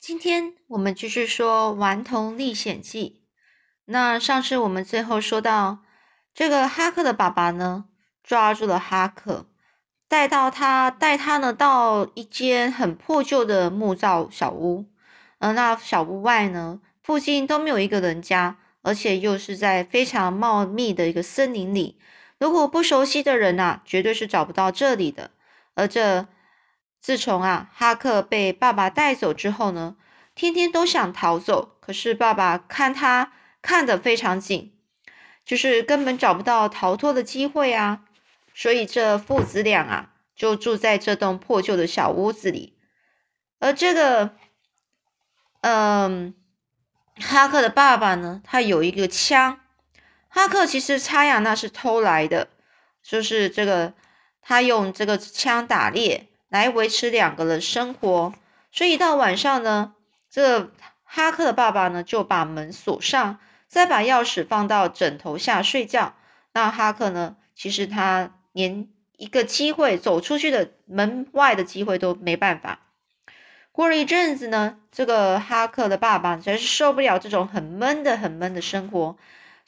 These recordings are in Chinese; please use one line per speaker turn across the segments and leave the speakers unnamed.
今天我们继续说《顽童历险记》。那上次我们最后说到，这个哈克的爸爸呢，抓住了哈克，带到他带他呢到一间很破旧的木造小屋。而那小屋外呢，附近都没有一个人家，而且又是在非常茂密的一个森林里。如果不熟悉的人呐，绝对是找不到这里的。而这自从啊哈克被爸爸带走之后呢，天天都想逃走，可是爸爸看他看得非常紧，就是根本找不到逃脱的机会啊。所以这父子俩啊，就住在这栋破旧的小屋子里。而这个，嗯，哈克的爸爸呢，他有一个枪。哈克其实插呀，那是偷来的，就是这个他用这个枪打猎。来维持两个人生活，所以到晚上呢，这哈克的爸爸呢就把门锁上，再把钥匙放到枕头下睡觉。那哈克呢，其实他连一个机会走出去的门外的机会都没办法。过了一阵子呢，这个哈克的爸爸真是受不了这种很闷的、很闷的生活。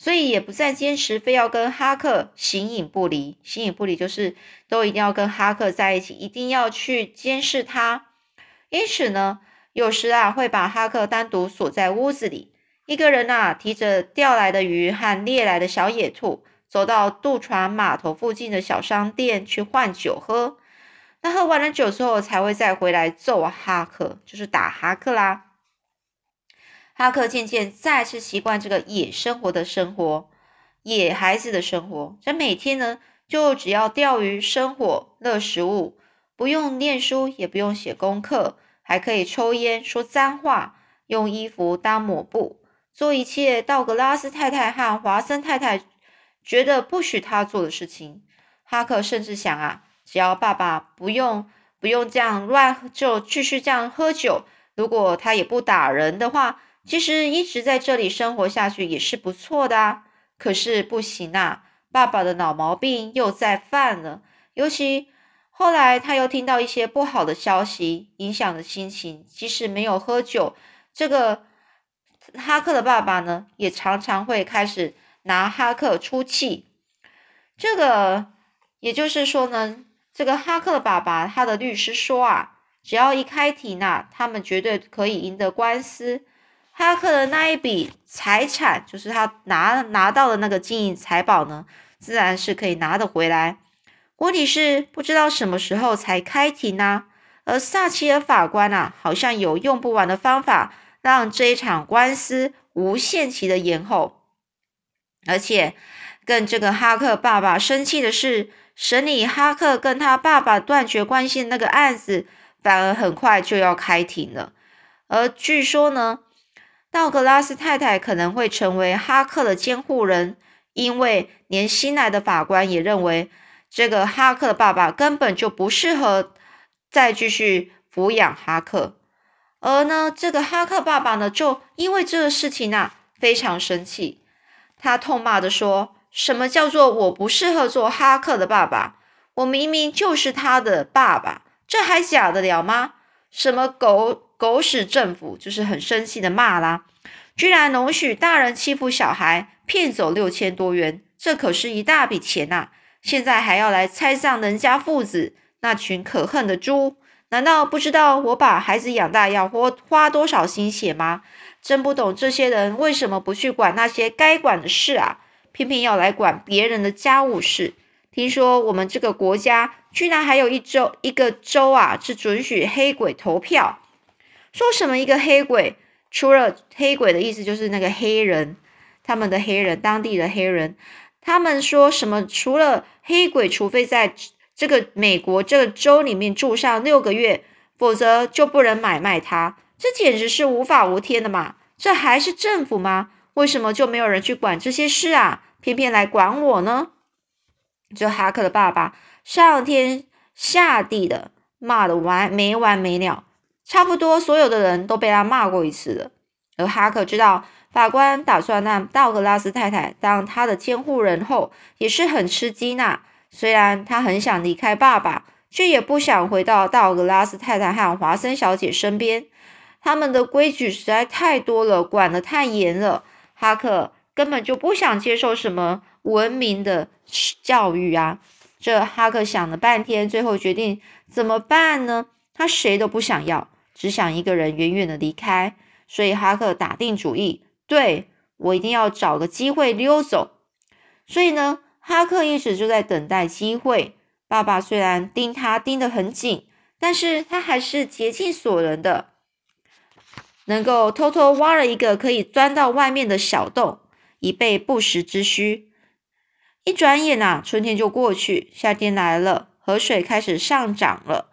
所以也不再坚持非要跟哈克形影不离，形影不离就是都一定要跟哈克在一起，一定要去监视他。因此呢，有时啊会把哈克单独锁在屋子里，一个人呐提着钓来的鱼和猎来的小野兔，走到渡船码头附近的小商店去换酒喝。那喝完了酒之后，才会再回来揍哈克，就是打哈克啦。哈克渐渐再次习惯这个野生活的生活，野孩子的生活。这每天呢，就只要钓鱼、生火、乐食物，不用念书，也不用写功课，还可以抽烟、说脏话，用衣服当抹布，做一切道格拉斯太太和华森太太觉得不许他做的事情。哈克甚至想啊，只要爸爸不用不用这样乱，就继续这样喝酒。如果他也不打人的话。其实一直在这里生活下去也是不错的啊，可是不行啊，爸爸的脑毛病又在犯了。尤其后来他又听到一些不好的消息，影响了心情。即使没有喝酒，这个哈克的爸爸呢，也常常会开始拿哈克出气。这个也就是说呢，这个哈克的爸爸，他的律师说啊，只要一开庭呐，他们绝对可以赢得官司。哈克的那一笔财产，就是他拿拿到的那个金银财宝呢，自然是可以拿得回来。问题是不知道什么时候才开庭呢？而萨奇尔法官啊，好像有用不完的方法，让这一场官司无限期的延后。而且，更这个哈克爸爸生气的是，审理哈克跟他爸爸断绝关系那个案子，反而很快就要开庭了。而据说呢。道格拉斯太太可能会成为哈克的监护人，因为连新来的法官也认为这个哈克的爸爸根本就不适合再继续抚养哈克。而呢，这个哈克爸爸呢，就因为这个事情啊，非常生气，他痛骂的说：“什么叫做我不适合做哈克的爸爸？我明明就是他的爸爸，这还假得了吗？什么狗？”狗屎政府就是很生气的骂啦，居然容许大人欺负小孩，骗走六千多元，这可是一大笔钱呐！现在还要来拆散人家父子，那群可恨的猪，难道不知道我把孩子养大要花花多少心血吗？真不懂这些人为什么不去管那些该管的事啊，偏偏要来管别人的家务事。听说我们这个国家居然还有一州一个州啊，是准许黑鬼投票。说什么一个黑鬼？除了黑鬼的意思就是那个黑人，他们的黑人，当地的黑人，他们说什么？除了黑鬼，除非在这个美国这个州里面住上六个月，否则就不能买卖它。这简直是无法无天的嘛！这还是政府吗？为什么就没有人去管这些事啊？偏偏来管我呢？这哈克的爸爸上天下地的骂的完没完没了。差不多所有的人都被他骂过一次了，而哈克知道法官打算让道格拉斯太太当他的监护人后，也是很吃惊呐。虽然他很想离开爸爸，却也不想回到道格拉斯太太和华森小姐身边。他们的规矩实在太多了，管得太严了。哈克根本就不想接受什么文明的教育啊！这哈克想了半天，最后决定怎么办呢？他谁都不想要，只想一个人远远的离开。所以哈克打定主意，对我一定要找个机会溜走。所以呢，哈克一直就在等待机会。爸爸虽然盯他盯得很紧，但是他还是竭尽所能的，能够偷偷挖了一个可以钻到外面的小洞，以备不时之需。一转眼呐，春天就过去，夏天来了，河水开始上涨了。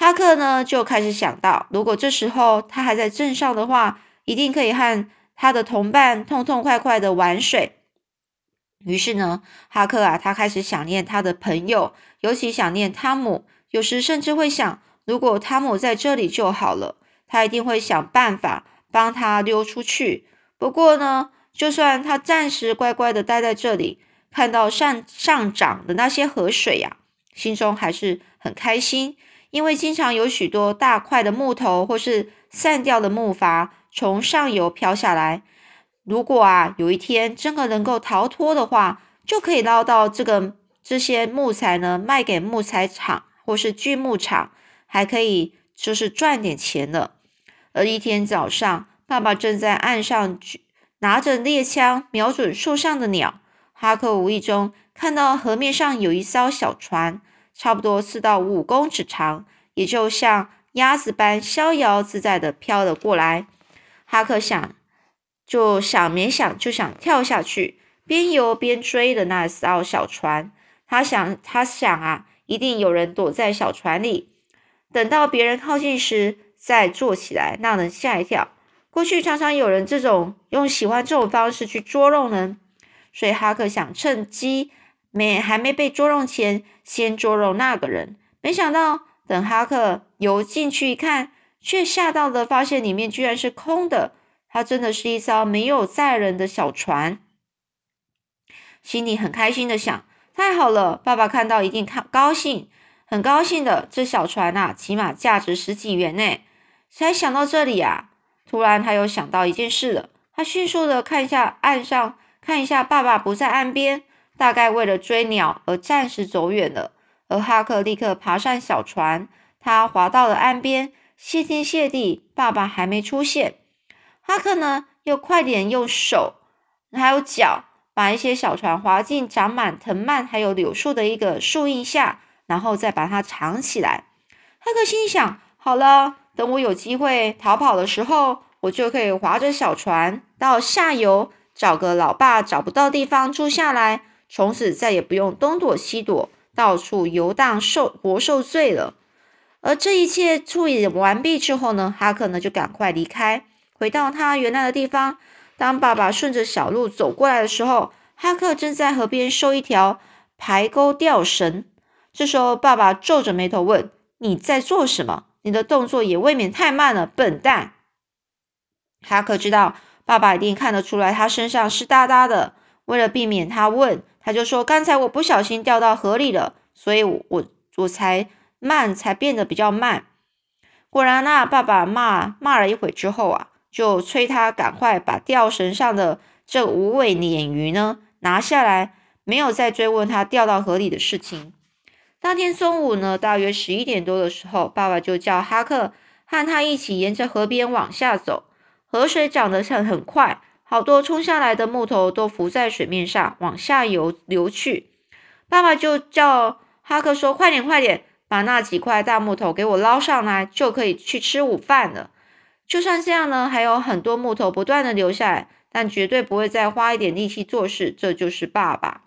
哈克呢，就开始想到，如果这时候他还在镇上的话，一定可以和他的同伴痛痛快快的玩水。于是呢，哈克啊，他开始想念他的朋友，尤其想念汤姆。有时甚至会想，如果汤姆在这里就好了，他一定会想办法帮他溜出去。不过呢，就算他暂时乖乖的待在这里，看到上上涨的那些河水呀，心中还是很开心，因为经常有许多大块的木头或是散掉的木筏从上游飘下来。如果啊，有一天真的能够逃脱的话，就可以捞到这个这些木材呢，卖给木材厂或是锯木厂，还可以就是赚点钱了。而一天早上，爸爸正在岸上拿着猎枪瞄准树上的鸟，哈克无意中看到河面上有一艘小船，差不多四到五公尺长，也就像鸭子般逍遥自在的飘了过来。哈克想。就想没想就想跳下去，边游边追的那艘小船。他想，他想啊，一定有人躲在小船里，等到别人靠近时再坐起来，让人吓一跳。过去常常有人这种用喜欢这种方式去捉弄人，所以哈克想趁机没还没被捉弄前，先捉弄那个人。没想到等哈克游进去一看，却吓到的发现里面居然是空的。它真的是一艘没有载人的小船，心里很开心的想：太好了，爸爸看到一定看高兴，很高兴的。这小船啊，起码价值十几元呢。才想到这里啊，突然他又想到一件事了。他迅速的看一下岸上，看一下爸爸不在岸边，大概为了追鸟而暂时走远了。而哈克立刻爬上小船，他滑到了岸边，谢天谢地，爸爸还没出现。哈克呢，又快点用手还有脚把一些小船划进长满藤蔓还有柳树的一个树荫下，然后再把它藏起来。哈克心想：好了，等我有机会逃跑的时候，我就可以划着小船到下游找个老爸找不到地方住下来，从此再也不用东躲西躲，到处游荡受活受罪了。而这一切处理完毕之后呢，哈克呢就赶快离开。回到他原来的地方。当爸爸顺着小路走过来的时候，哈克正在河边收一条排钩钓绳。这时候，爸爸皱着眉头问：“你在做什么？你的动作也未免太慢了，笨蛋！”哈克知道爸爸一定看得出来他身上湿哒哒的。为了避免他问，他就说：“刚才我不小心掉到河里了，所以我我才慢，才变得比较慢。”果然啊，爸爸骂骂了一会之后啊。就催他赶快把吊绳上的这五尾鲶鱼呢拿下来，没有再追问他掉到河里的事情。当天中午呢，大约十一点多的时候，爸爸就叫哈克和他一起沿着河边往下走。河水涨得很很快，好多冲下来的木头都浮在水面上往下游流去。爸爸就叫哈克说：“快点，快点，把那几块大木头给我捞上来，就可以去吃午饭了。”就算这样呢，还有很多木头不断的留下来，但绝对不会再花一点力气做事。这就是爸爸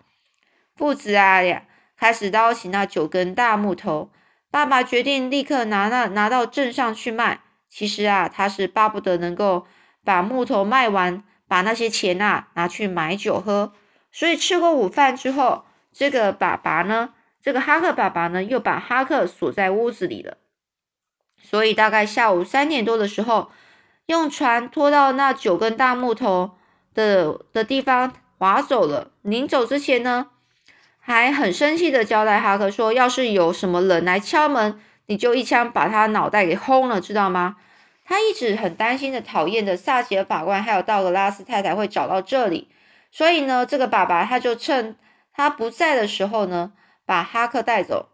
父子啊呀，开始捞起那九根大木头。爸爸决定立刻拿那拿到镇上去卖。其实啊，他是巴不得能够把木头卖完，把那些钱啊拿去买酒喝。所以吃过午饭之后，这个爸爸呢，这个哈克爸爸呢，又把哈克锁在屋子里了。所以大概下午三点多的时候，用船拖到那九根大木头的的地方划走了。临走之前呢，还很生气的交代哈克说：“要是有什么人来敲门，你就一枪把他脑袋给轰了，知道吗？”他一直很担心的、讨厌的萨奇尔法官还有道格拉斯太太会找到这里，所以呢，这个爸爸他就趁他不在的时候呢，把哈克带走。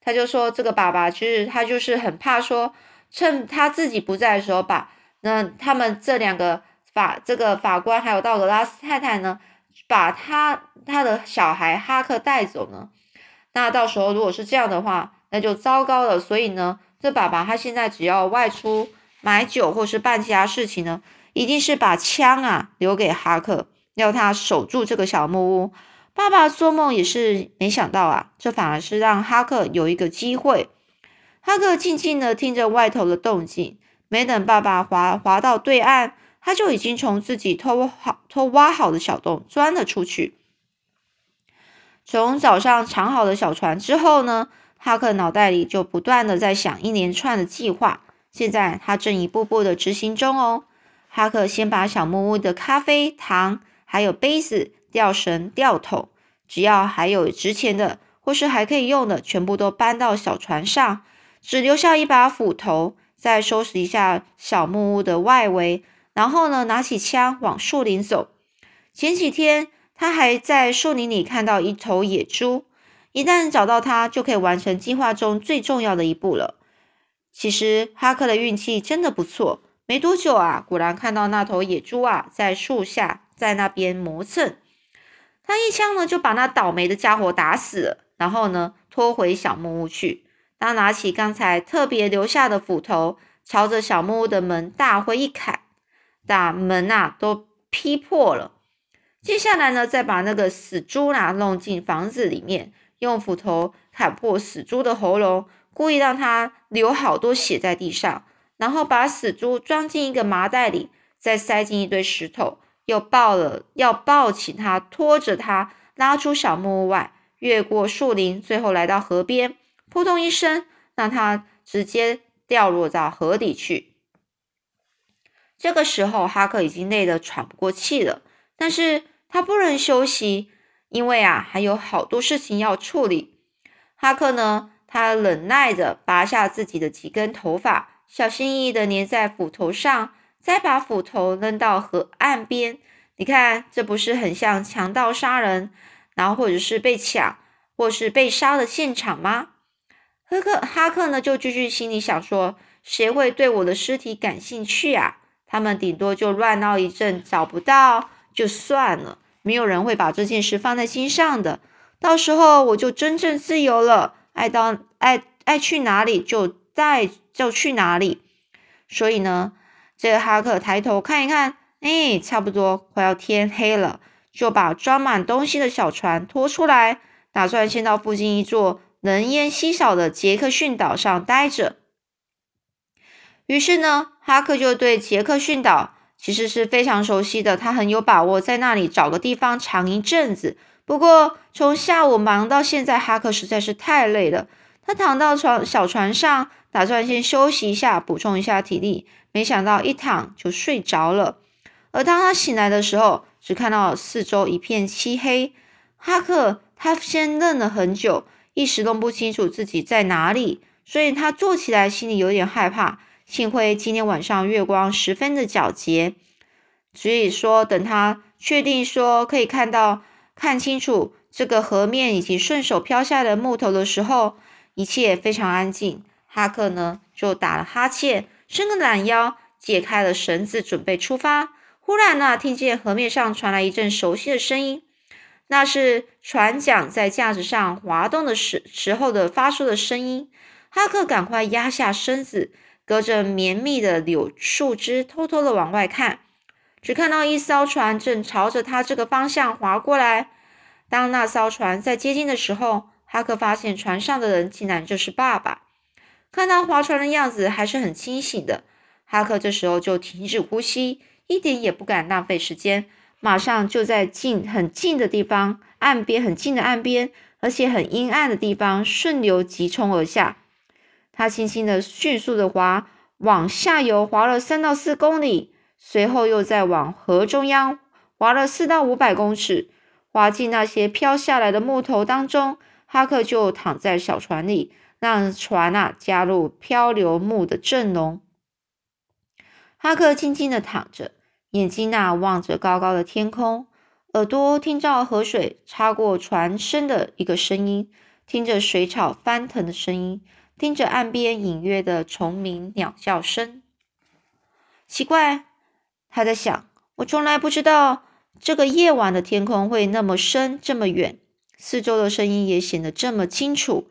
他就说，这个爸爸其实他就是很怕说，趁他自己不在的时候，把那他们这两个法这个法官还有道格拉斯太太呢，把他他的小孩哈克带走呢。那到时候如果是这样的话，那就糟糕了。所以呢，这爸爸他现在只要外出买酒或是办其他事情呢，一定是把枪啊留给哈克，要他守住这个小木屋。爸爸做梦也是没想到啊，这反而是让哈克有一个机会。哈克静静的听着外头的动静，没等爸爸滑滑到对岸，他就已经从自己偷好偷挖好的小洞钻了出去。从早上藏好的小船之后呢，哈克脑袋里就不断的在想一连串的计划。现在他正一步步的执行中哦。哈克先把小木屋的咖啡、糖还有杯子。吊绳、吊桶，只要还有值钱的或是还可以用的，全部都搬到小船上，只留下一把斧头。再收拾一下小木屋的外围，然后呢，拿起枪往树林走。前几天他还在树林里看到一头野猪，一旦找到它，就可以完成计划中最重要的一步了。其实哈克的运气真的不错，没多久啊，果然看到那头野猪啊，在树下在那边磨蹭。他一枪呢，就把那倒霉的家伙打死了，然后呢，拖回小木屋去。他拿起刚才特别留下的斧头，朝着小木屋的门大挥一砍，把门呐都劈破了。接下来呢，再把那个死猪啊弄进房子里面，用斧头砍破死猪的喉咙，故意让它流好多血在地上，然后把死猪装进一个麻袋里，再塞进一堆石头。又抱了，要抱起它，拖着它拉出小木屋外，越过树林，最后来到河边，扑通一声，让它直接掉落到河底去。这个时候，哈克已经累得喘不过气了，但是他不能休息，因为啊，还有好多事情要处理。哈克呢，他忍耐着拔下自己的几根头发，小心翼翼的粘在斧头上。再把斧头扔到河岸边，你看，这不是很像强盗杀人，然后或者是被抢，或是被杀的现场吗？哈克哈克呢，就继续心里想说：谁会对我的尸体感兴趣啊？他们顶多就乱闹一阵，找不到就算了，没有人会把这件事放在心上的。到时候我就真正自由了，爱到爱爱去哪里就带就去哪里。所以呢。这个哈克抬头看一看，哎，差不多快要天黑了，就把装满东西的小船拖出来，打算先到附近一座人烟稀少的杰克逊岛上待着。于是呢，哈克就对杰克逊岛其实是非常熟悉的，他很有把握在那里找个地方藏一阵子。不过从下午忙到现在，哈克实在是太累了，他躺到床小船上，打算先休息一下，补充一下体力。没想到一躺就睡着了，而当他醒来的时候，只看到四周一片漆黑。哈克他先愣了很久，一时弄不清楚自己在哪里，所以他坐起来心里有点害怕。幸亏今天晚上月光十分的皎洁，所以说等他确定说可以看到看清楚这个河面以及顺手飘下的木头的时候，一切非常安静。哈克呢就打了哈欠。伸个懒腰，解开了绳子，准备出发。忽然呢，听见河面上传来一阵熟悉的声音，那是船桨在架子上滑动的时时候的发出的声音。哈克赶快压下身子，隔着绵密的柳树枝，偷偷的往外看，只看到一艘船正朝着他这个方向划过来。当那艘船在接近的时候，哈克发现船上的人竟然就是爸爸。看他划船的样子还是很清醒的，哈克这时候就停止呼吸，一点也不敢浪费时间，马上就在近很近的地方，岸边很近的岸边，而且很阴暗的地方，顺流急冲而下。他轻轻的、迅速的划，往下游划了三到四公里，随后又再往河中央划了四到五百公尺，划进那些飘下来的木头当中，哈克就躺在小船里。让船啊加入漂流木的阵容。哈克静静的躺着，眼睛那望着高高的天空，耳朵听着河水擦过船身的一个声音，听着水草翻腾的声音，听着岸边隐约的虫鸣鸟叫声。奇怪，他在想，我从来不知道这个夜晚的天空会那么深，这么远。四周的声音也显得这么清楚。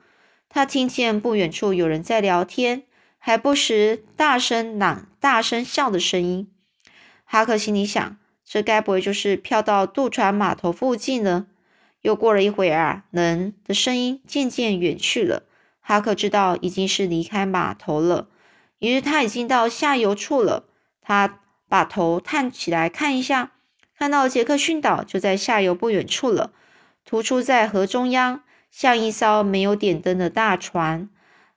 他听见不远处有人在聊天，还不时大声嚷、大声笑的声音。哈克心里想：这该不会就是飘到渡船码头附近呢？又过了一会儿啊，人的声音渐渐远去了。哈克知道已经是离开码头了，于是他已经到下游处了。他把头探起来看一下，看到杰克逊岛就在下游不远处了。突出在河中央，像一艘没有点灯的大船。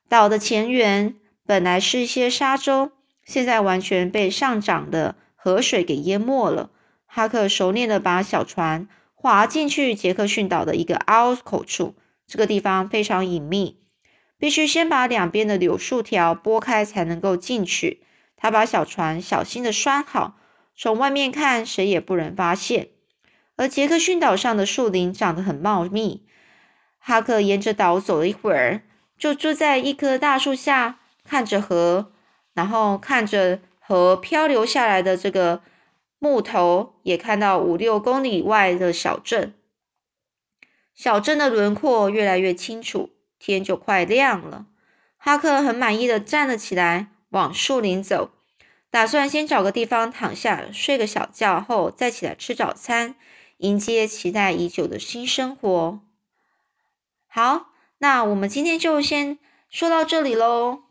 岛的前缘本来是一些沙洲，现在完全被上涨的河水给淹没了。哈克熟练的把小船划进去杰克逊岛的一个凹口处，这个地方非常隐秘，必须先把两边的柳树条拨开才能够进去。他把小船小心的拴好，从外面看，谁也不能发现。而杰克逊岛上的树林长得很茂密。哈克沿着岛走了一会儿，就坐在一棵大树下，看着河，然后看着河漂流下来的这个木头，也看到五六公里外的小镇。小镇的轮廓越来越清楚，天就快亮了。哈克很满意的站了起来，往树林走，打算先找个地方躺下睡个小觉，后再起来吃早餐。迎接期待已久的新生活。好，那我们今天就先说到这里喽。